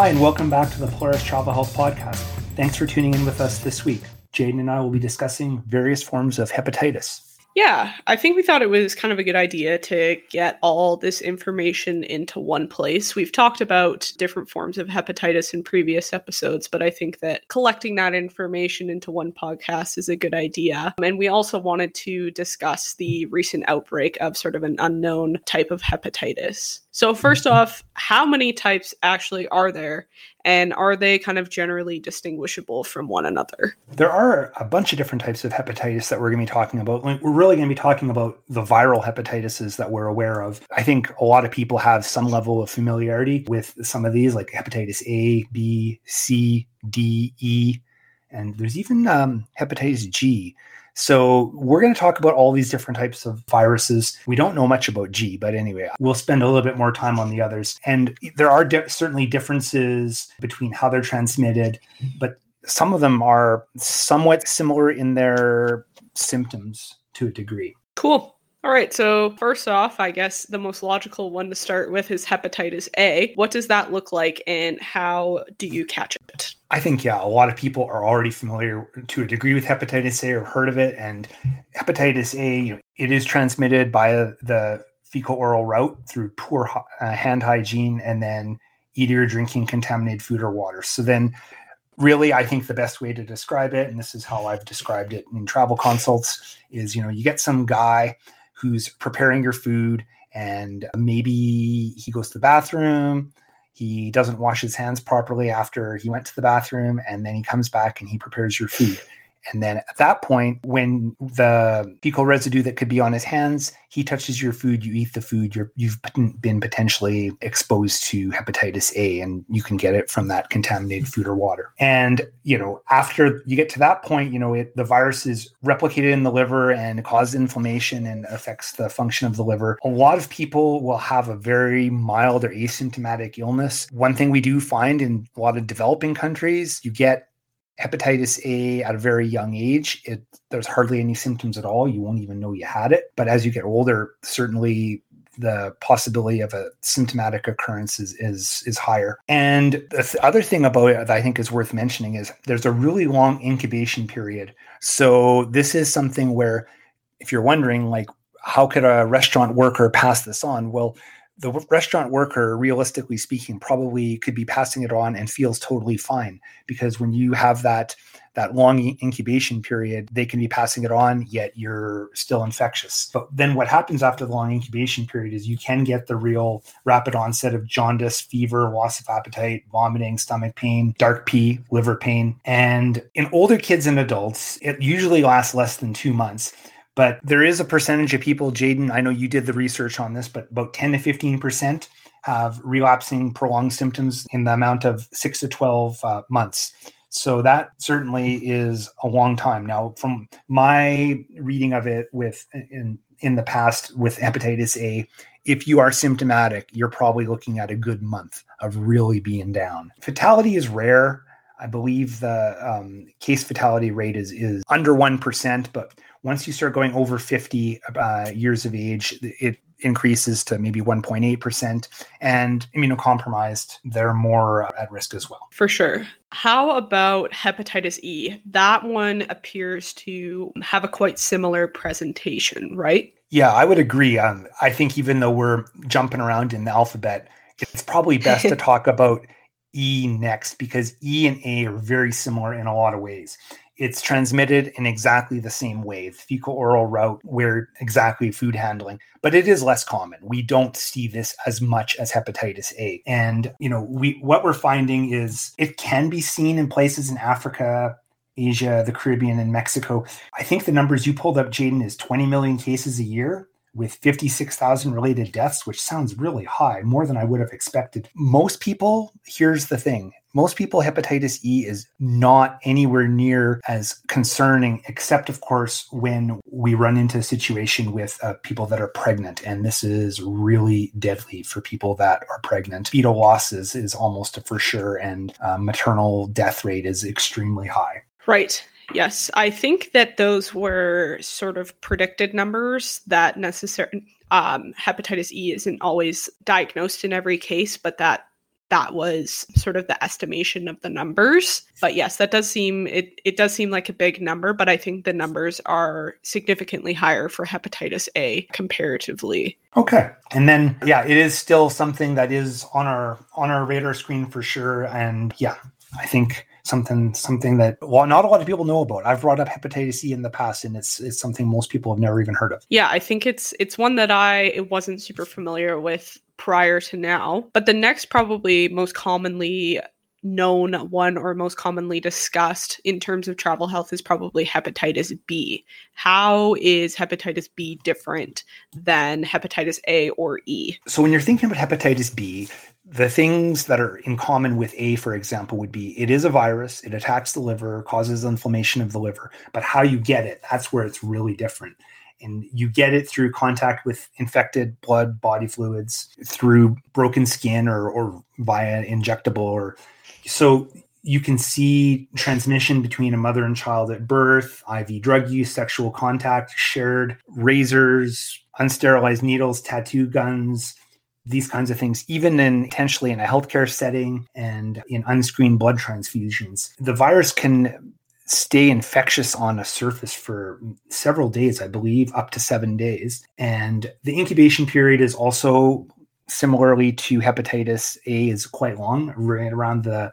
Hi, and welcome back to the Polaris Travel Health Podcast. Thanks for tuning in with us this week. Jayden and I will be discussing various forms of hepatitis. Yeah, I think we thought it was kind of a good idea to get all this information into one place. We've talked about different forms of hepatitis in previous episodes, but I think that collecting that information into one podcast is a good idea. And we also wanted to discuss the recent outbreak of sort of an unknown type of hepatitis. So, first Mhm. off, how many types actually are there? And are they kind of generally distinguishable from one another? There are a bunch of different types of hepatitis that we're going to be talking about. Like, We're really going to be talking about the viral hepatitises that we're aware of. I think a lot of people have some level of familiarity with some of these, like hepatitis A, B, C, D, E, and there's even um, hepatitis G. So we're going to talk about all these different types of viruses. We don't know much about G, but anyway, we'll spend a little bit more time on the others. And there are di- certainly differences between how they're transmitted, but some of them are somewhat similar in their symptoms to a degree. Cool. All right. So, first off, I guess the most logical one to start with is hepatitis A. What does that look like and how do you catch it? I think, yeah, a lot of people are already familiar to a degree with hepatitis A or heard of it. And hepatitis A, you know, it is transmitted by the fecal oral route through poor uh, hand hygiene and then eating or drinking contaminated food or water. So then, really, I think the best way to describe it, and this is how I've described it in travel consults, is you know, you get some guy who's preparing your food and maybe he goes to the bathroom he doesn't wash his hands properly after he went to the bathroom and then he comes back and he prepares your food and then at that point when the fecal residue that could be on his hands he touches your food you eat the food you're, you've been potentially exposed to hepatitis a and you can get it from that contaminated food or water. And you know after you get to that point you know it, the virus is replicated in the liver and causes inflammation and affects the function of the liver. A lot of people will have a very mild or asymptomatic illness. One thing we do find in a lot of developing countries you get hepatitis A at a very young age. It there's hardly any symptoms at all. You won't even know you had it. But as you get older, certainly the possibility of a symptomatic occurrence is is, is higher. And the th- other thing about it that I think is worth mentioning is there's a really long incubation period. So this is something where if you're wondering like how could a restaurant worker pass this on? Well, the restaurant worker, realistically speaking, probably could be passing it on and feels totally fine because when you have that that long incubation period, they can be passing it on, yet you're still infectious. But then what happens after the long incubation period is you can get the real rapid onset of jaundice, fever, loss of appetite, vomiting, stomach pain, dark pee, liver pain. And in older kids and adults, it usually lasts less than two months. But there is a percentage of people, Jayden, I know you did the research on this, but about 10 to 15% have relapsing prolonged symptoms in the amount of six to 12 uh, months. So that certainly is a long time. Now, from my reading of it with in in the past with hepatitis A, if you are symptomatic, you're probably looking at a good month of really being down. Fatality is rare. I believe the um, case fatality rate is is under one percent, but once you start going over 50 uh, years of age, it increases to maybe 1.8%. And immunocompromised, they're more at risk as well. For sure. How about hepatitis E? That one appears to have a quite similar presentation, right? Yeah, I would agree. Um, I think even though we're jumping around in the alphabet, it's probably best to talk about E next because E and A are very similar in a lot of ways it's transmitted in exactly the same way the fecal oral route where exactly food handling but it is less common. We don't see this as much as hepatitis a. And you know we what we're finding is it can be seen in places in africa asia the caribbean and mexico. I think the numbers you pulled up jayden is 20 million cases a year with 56,000 related deaths, which sounds really high, more than I would have expected. Most people, here's the thing most people, hepatitis E is not anywhere near as concerning, except, of course, when we run into a situation with uh, people that are pregnant. And this is really deadly for people that are pregnant. Fetal losses is almost for sure, and uh, maternal death rate is extremely high. Right. Yes, I think that those were sort of predicted numbers that necessary um, hepatitis E isn't always diagnosed in every case, but that that was sort of the estimation of the numbers. But yes, that does seem it it does seem like a big number, but I think the numbers are significantly higher for hepatitis A comparatively. Okay. And then yeah, it is still something that is on our on our radar screen for sure and yeah, I think something something that well not a lot of people know about. I've brought up hepatitis C in the past and it's it's something most people have never even heard of. Yeah, I think it's it's one that I it wasn't super familiar with prior to now. But the next probably most commonly known one or most commonly discussed in terms of travel health is probably hepatitis B. How is hepatitis B different than hepatitis A or E? So when you're thinking about hepatitis B, the things that are in common with A, for example, would be it is a virus, it attacks the liver, causes inflammation of the liver, but how you get it, that's where it's really different. And you get it through contact with infected blood, body fluids, through broken skin or, or via injectable. Or so you can see transmission between a mother and child at birth, IV drug use, sexual contact, shared razors, unsterilized needles, tattoo guns, these kinds of things, even in potentially in a healthcare setting and in unscreened blood transfusions. The virus can stay infectious on a surface for several days, I believe, up to seven days. And the incubation period is also similarly to hepatitis A is quite long, right around the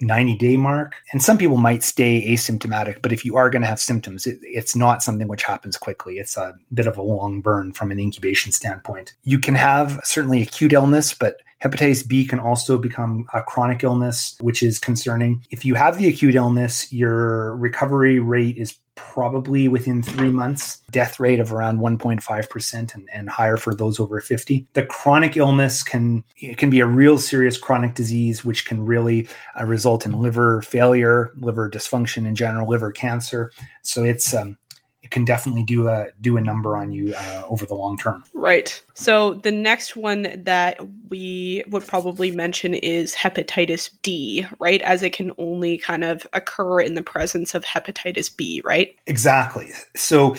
90 day mark. And some people might stay asymptomatic, but if you are going to have symptoms, it, it's not something which happens quickly. It's a bit of a long burn from an incubation standpoint. You can have certainly acute illness, but Hepatitis B can also become a chronic illness, which is concerning. If you have the acute illness, your recovery rate is probably within three months, death rate of around 1.5% and, and higher for those over 50. The chronic illness can it can be a real serious chronic disease, which can really uh, result in liver failure, liver dysfunction in general, liver cancer. So it's um, it can definitely do a do a number on you uh, over the long term. Right. So the next one that we would probably mention is hepatitis D, right? As it can only kind of occur in the presence of hepatitis B, right? Exactly. So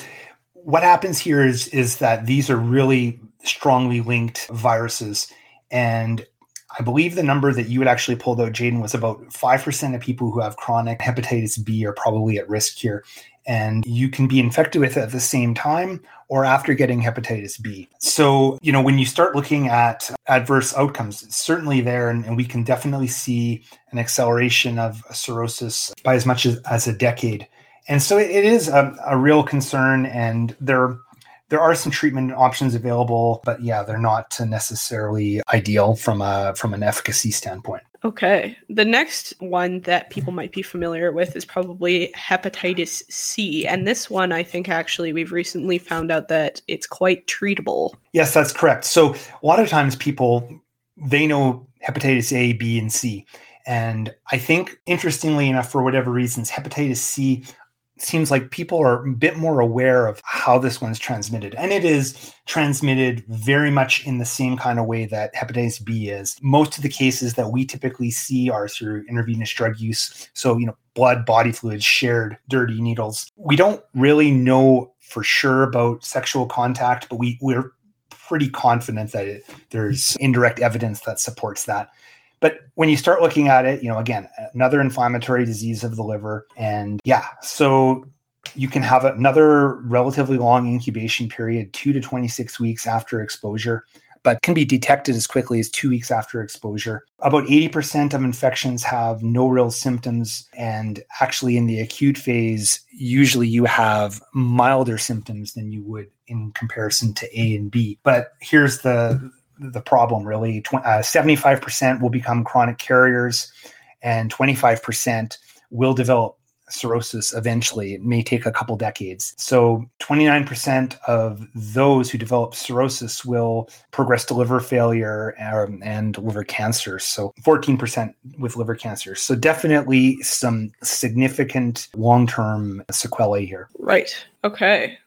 what happens here is is that these are really strongly linked viruses and I believe the number that you had actually pulled out, Jayden, was about 5% of people who have chronic hepatitis B are probably at risk here and you can be infected with it at the same time or after getting hepatitis B. So, you know, when you start looking at adverse outcomes, it's certainly there, and, and we can definitely see an acceleration of cirrhosis by as much as, as a decade. And so it, it is a, a real concern, and there there are some treatment options available, but yeah, they're not necessarily ideal from a from an efficacy standpoint. Okay. The next one that people might be familiar with is probably hepatitis C. And this one, I think actually we've recently found out that it's quite treatable. Yes, that's correct. So a lot of times people they know hepatitis A, B, and C. And I think interestingly enough, for whatever reasons, hepatitis C seems like people are a bit more aware of how this one's transmitted. And it is transmitted very much in the same kind of way that hepatitis B is. Most of the cases that we typically see are through intravenous drug use. So, you know, blood, body fluids, shared dirty needles. We don't really know for sure about sexual contact, but we, we're pretty confident that it, there's indirect evidence that supports that. But when you start looking at it, you know, again, another inflammatory disease of the liver. And yeah, so you can have another relatively long incubation period, two to 26 weeks after exposure, but can be detected as quickly as two weeks after exposure. About 80% of infections have no real symptoms. And actually, in the acute phase, usually you have milder symptoms than you would in comparison to A and B. But here's the the problem really. Uh, 75% will become chronic carriers, and 25% will develop cirrhosis eventually. It may take a couple decades. So 29% of those who develop cirrhosis will progress to liver failure um, and liver cancer. So 14% with liver cancer. So definitely some significant long-term sequelae here. Right. Okay.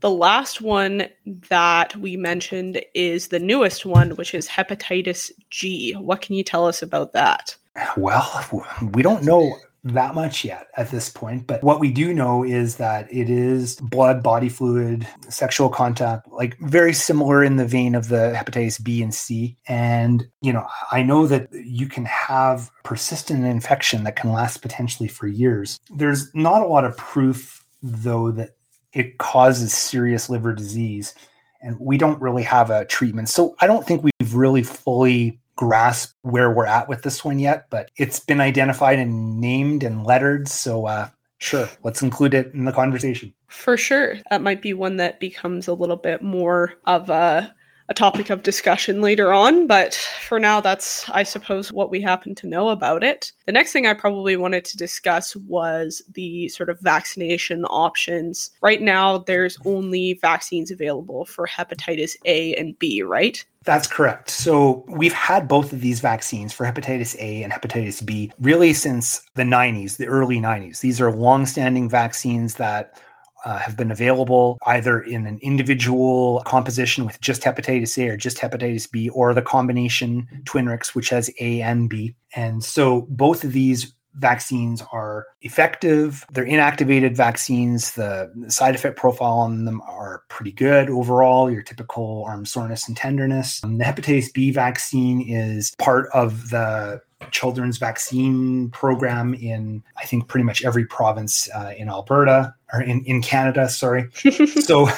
The last one that we mentioned is the newest one, which is hepatitis G. What can you tell us about that? Well, we don't know that much yet at this point. But what we do know is that it is blood, body fluid, sexual contact, like very similar in the vein of the hepatitis B and C. And, you know, I know that you can have persistent infection that can last potentially for years. There's not a lot of proof, though, that it causes serious liver disease. And we don't really have a treatment. So I don't think we've really fully grasped where we're at with this one yet, but it's been identified and named and lettered. So, uh, sure, let's include it in the conversation. For sure. That might be one that becomes a little bit more of a a topic of discussion later on, but for now, that's, I suppose, what we happen to know about it. The next thing I probably wanted to discuss was the sort of vaccination options. Right now, there's only vaccines available for hepatitis A and B, right? That's correct. So we've had both of these vaccines for hepatitis A and hepatitis B really since the 90s, the early 90s. These are long-standing vaccines that uh, have been available either in an individual composition with just hepatitis A or just hepatitis B, or the combination Twinrix, which has A and B. And so both of these vaccines are effective. They're inactivated vaccines. The side effect profile on them are pretty good overall, your typical arm soreness and tenderness. Um, the hepatitis B vaccine is part of the children's vaccine program in, I think, pretty much every province uh, in Alberta or in, in Canada, sorry. so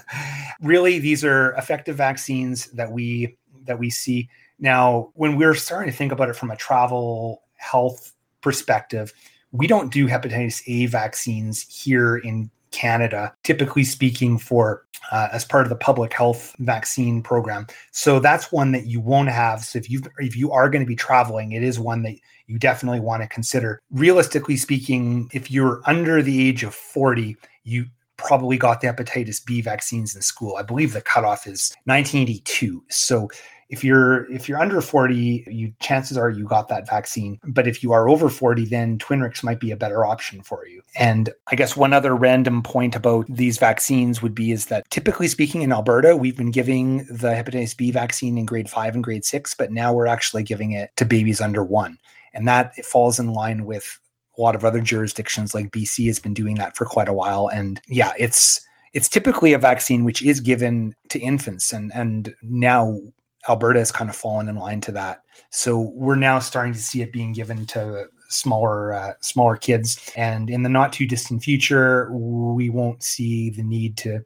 really these are effective vaccines that we that we see. Now, when we're starting to think about it from a travel health perspective, we don't do hepatitis A vaccines here in Canada, typically speaking, for uh, as part of the public health vaccine program. So that's one that you won't have. So if you if you are going to be traveling, it is one that you definitely want to consider. Realistically speaking, if you're under the age of 40, you probably got the hepatitis B vaccines in school. I believe the cutoff is 1982. So if you're if you're under 40 you chances are you got that vaccine. But if you are over 40 then twinrix might be a better option for you. And i guess one other random point about these vaccines would be is that typically speaking in alberta we've been giving the hepatitis b vaccine in grade 5 and grade 6 but now we're actually giving it to babies under 1 and that falls in line with a lot of other jurisdictions like bc has been doing that for quite a while. And yeah it's it's typically a vaccine which is given to infants. And and now Alberta has kind of fallen in line to that. So we're now starting to see it being given to smaller uh, smaller kids, and in the not too distant future, we won't see the need to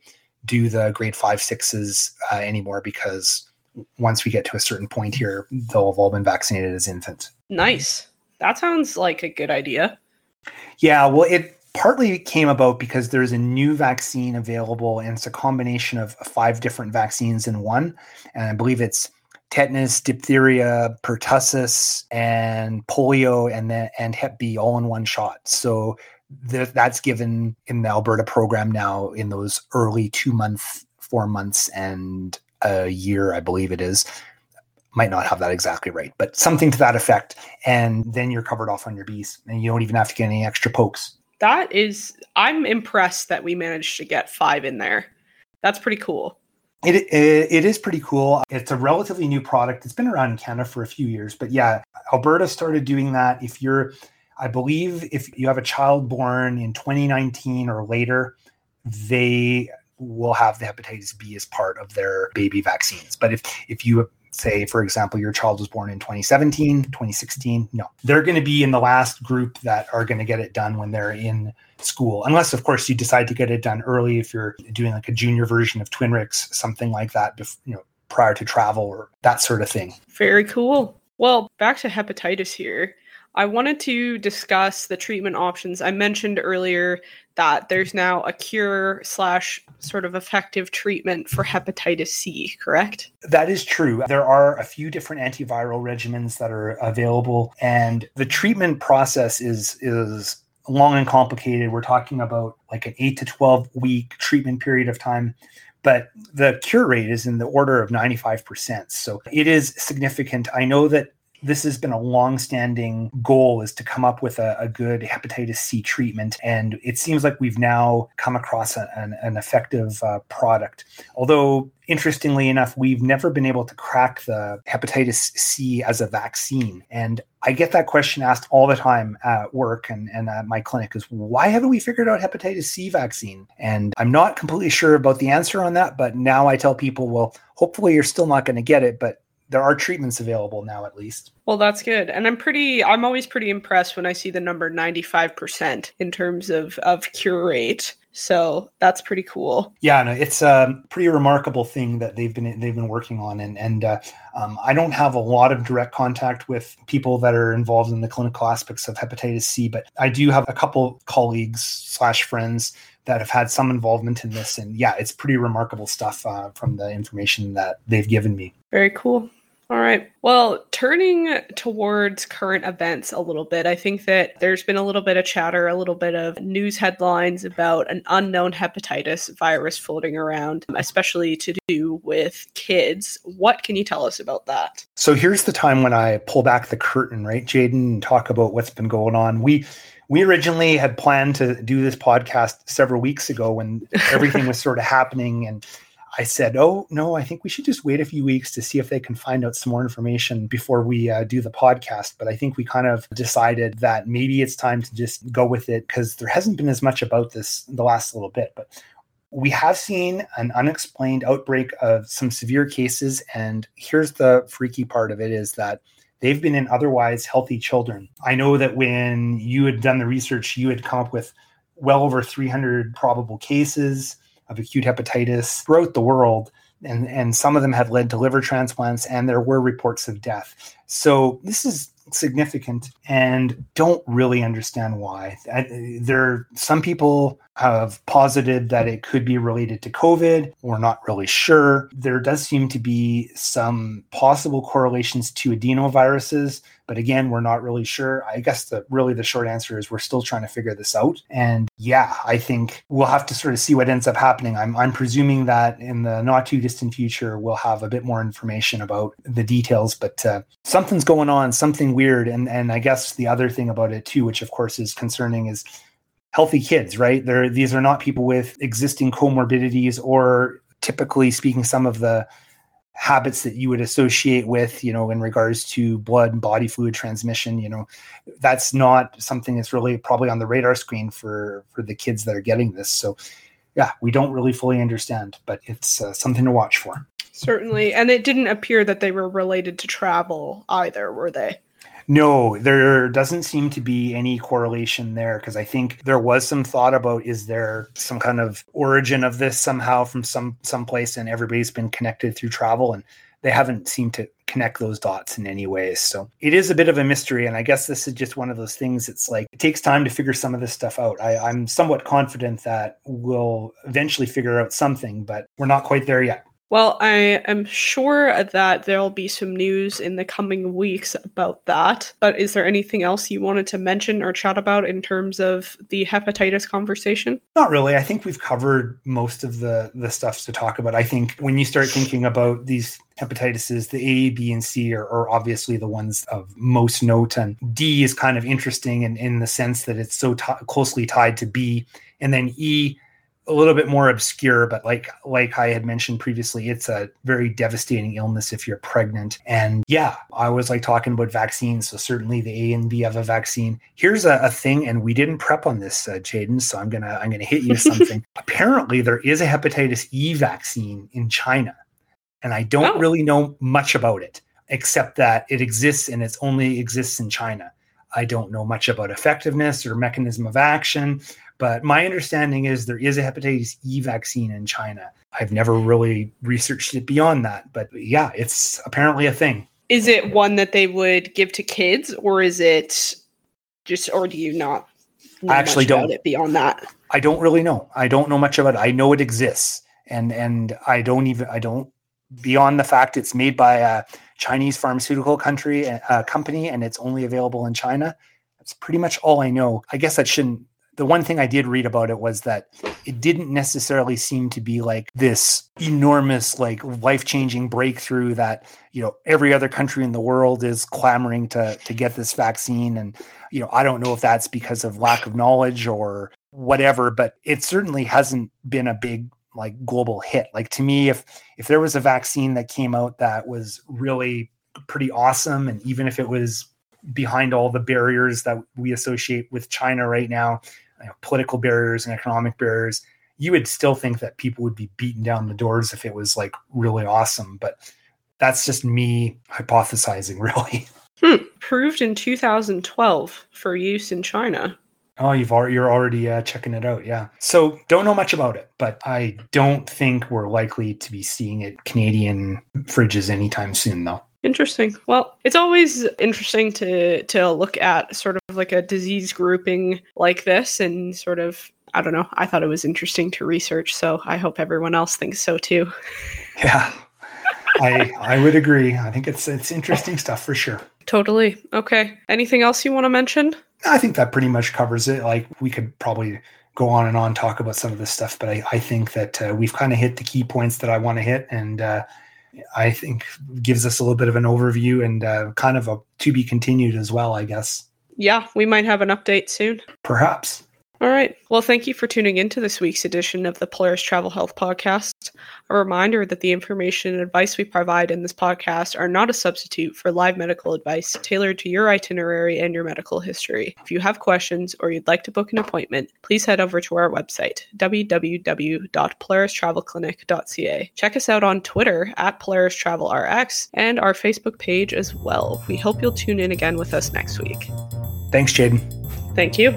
do the grade five sixes uh, anymore because once we get to a certain point here, they'll have all been vaccinated as infants. Nice. That sounds like a good idea. Yeah, well, it partly it came about because there's a new vaccine available and it's a combination of five different vaccines in one. And i believe it's tetanus diphtheria pertussis and polio and then and hep b all in one shot. So th- that's given in the alberta program now in those early two months four months and a year i believe it is. Might not have that exactly right, but something to that effect. And then you're covered off on your bees and you don't even have to get any extra pokes that is i'm impressed that we managed to get five in there that's pretty cool it, it, it is pretty cool. It's a relatively new product. It's been around in Canada for a few years, but yeah, Alberta started doing that. If you're, I believe, if you have a child born in 2019 or later, they will have the hepatitis B as part of their baby vaccines. But if if you say, for example, your child was born in 2017, 2016. No, they're going to be in the last group that are going to get it done when they're in school, unless, of course, you decide to get it done early if you're doing like a junior version of Twinrix, something like that, you know, prior to travel or that sort of thing. Very cool. Well, back to hepatitis here. I wanted to discuss the treatment options. I mentioned earlier that there's now a cure slash sort of effective treatment for hepatitis C, correct? That is true. There are a few different antiviral regimens that are available, and the treatment process is is long and complicated. We're talking about like an eight to twelve week treatment period of time but the cure rate is in the order of 95%. So it is significant. I know that this has been a long-standing goal is to come up with a, a good hepatitis C treatment, and it seems like we've now come across a, an, an, effective uh, product. Although interestingly enough, we've never been able to crack the hepatitis C as a vaccine. And I get that question asked all the time at work and, and at my clinic is why haven't we figured out hepatitis C vaccine? And I'm not completely sure about the answer on that, but now I tell people, well, hopefully you're still not going to get it, but there are treatments available now at least. Well, that's good. And I'm pretty I'm always pretty impressed when I see the number 95% in terms of of cure rate. So that's pretty cool. Yeah, no, it's a pretty remarkable thing that they've been they've been working on, and and uh, um, I don't have a lot of direct contact with people that are involved in the clinical aspects of hepatitis C, but I do have a couple colleagues slash friends that have had some involvement in this, and yeah, it's pretty remarkable stuff uh, from the information that they've given me. Very cool. All right. Well, turning towards current events a little bit, I think that there's been a little bit of chatter, a little bit of news headlines about an unknown hepatitis virus floating around, especially to do with kids. What can you tell us about that? So here's the time when I pull back the curtain, right, Jayden, and talk about what's been going on. We we originally had planned to do this podcast several weeks ago when everything was sort of happening and I said, "Oh no, I think we should just wait a few weeks to see if they can find out some more information before we uh, do the podcast." But I think we kind of decided that maybe it's time to just go with it because there hasn't been as much about this the last little bit. But we have seen an unexplained outbreak of some severe cases, and here's the freaky part of it: is that they've been in otherwise healthy children. I know that when you had done the research, you had come up with well over 300 probable cases of acute hepatitis throughout the world. And, and some of them had led to liver transplants, and there were reports of death. So this is significant and don't really understand why. There, some people have posited that it could be related to COVID. We're not really sure. There does seem to be some possible correlations to adenoviruses, but again, we're not really sure. I guess the really the short answer is we're still trying to figure this out. And yeah, I think we'll have to sort of see what ends up happening. I'm I'm presuming that in the not too distant future we'll have a bit more information about the details, but uh, something's going on, something weird. And and I guess the other thing about it too, which of course is concerning, is healthy kids, right? They're, these are not people with existing comorbidities or typically speaking, some of the habits that you would associate with, you know, in regards to blood and body fluid transmission, you know, that's not something that's really probably on the radar screen for, for the kids that are getting this. So yeah, we don't really fully understand, but it's uh, something to watch for. Certainly. And it didn't appear that they were related to travel either, were they? No, there doesn't seem to be any correlation there because I think there was some thought about is there some kind of origin of this somehow from some some place and everybody's been connected through travel and they haven't seemed to connect those dots in any ways. So it is a bit of a mystery. And I guess this is just one of those things. It's like it takes time to figure some of this stuff out. I, I'm somewhat confident that we'll eventually figure out something, but we're not quite there yet. Well, I am sure that there'll be some news in the coming weeks about that. But is there anything else you wanted to mention or chat about in terms of the hepatitis conversation? Not really. I think we've covered most of the the stuff to talk about. I think when you start thinking about these hepatitises, the A, B, and C are, are obviously the ones of most note, and D is kind of interesting in, in the sense that it's so t- closely tied to B, and then E a little bit more obscure, but like like I had mentioned previously, it's a very devastating illness if you're pregnant. And yeah, I was like talking about vaccines, so certainly the A and B have a vaccine. Here's a, a thing, and we didn't prep on this, uh, Jayden, so I'm gonna I'm gonna hit you something. Apparently, there is a hepatitis E vaccine in China, and I don't oh. really know much about it except that it exists and it only exists in China. I don't know much about effectiveness or mechanism of action. But my understanding is there is a hepatitis E vaccine in China. I've never really researched it beyond that, but yeah, it's apparently a thing. Is it one that they would give to kids, or is it just, or do you not? I actually don't. It beyond that, I don't really know. I don't know much about it. I know it exists, and and I don't even I don't beyond the fact it's made by a Chinese pharmaceutical country uh, company and it's only available in China. That's pretty much all I know. I guess that shouldn't the one thing I did read about it was that it didn't necessarily seem to be like this enormous, like life changing breakthrough that, you know, every other country in the world is clamoring to, to get this vaccine. And, you know, I don't know if that's because of lack of knowledge or whatever, but it certainly hasn't been a big like global hit. Like to me, if if there was a vaccine that came out that was really pretty awesome, and even if it was behind all the barriers that we associate with China right now, you know, political barriers and economic barriers, you would still think that people would be beating down the doors if it was like really awesome. But that's just me hypothesizing, really. Hmm. Proved in 2012 for use in China. Oh, you've already, you're already uh, checking it out, yeah. So don't know much about it, but I don't think we're likely to be seeing it Canadian fridges anytime soon, though. Interesting. Well, it's always interesting to to look at sort of like a disease grouping like this and sort of I don't know. I thought it was interesting to research, so I hope everyone else thinks so too. Yeah. I I would agree. I think it's it's interesting stuff for sure. Totally. Okay. Anything else you want to mention? I think that pretty much covers it. Like we could probably go on and on talk about some of this stuff, but I, I think that uh, we've kind of hit the key points that I want to hit, and uh, I think gives us a little bit of an overview and uh, kind of a to be continued as well. I guess. Yeah, we might have an update soon. Perhaps. All right. Well, thank you for tuning in to this week's edition of the Polaris Travel Health Podcast. A reminder that the information and advice we provide in this podcast are not a substitute for live medical advice tailored to your itinerary and your medical history. If you have questions or you'd like to book an appointment, please head over to our website, www.polaristravelclinic.ca. Check us out on Twitter at Polaris Travel RX and our Facebook page as well. We hope you'll tune in again with us next week. Thanks, Jayden. Thank you.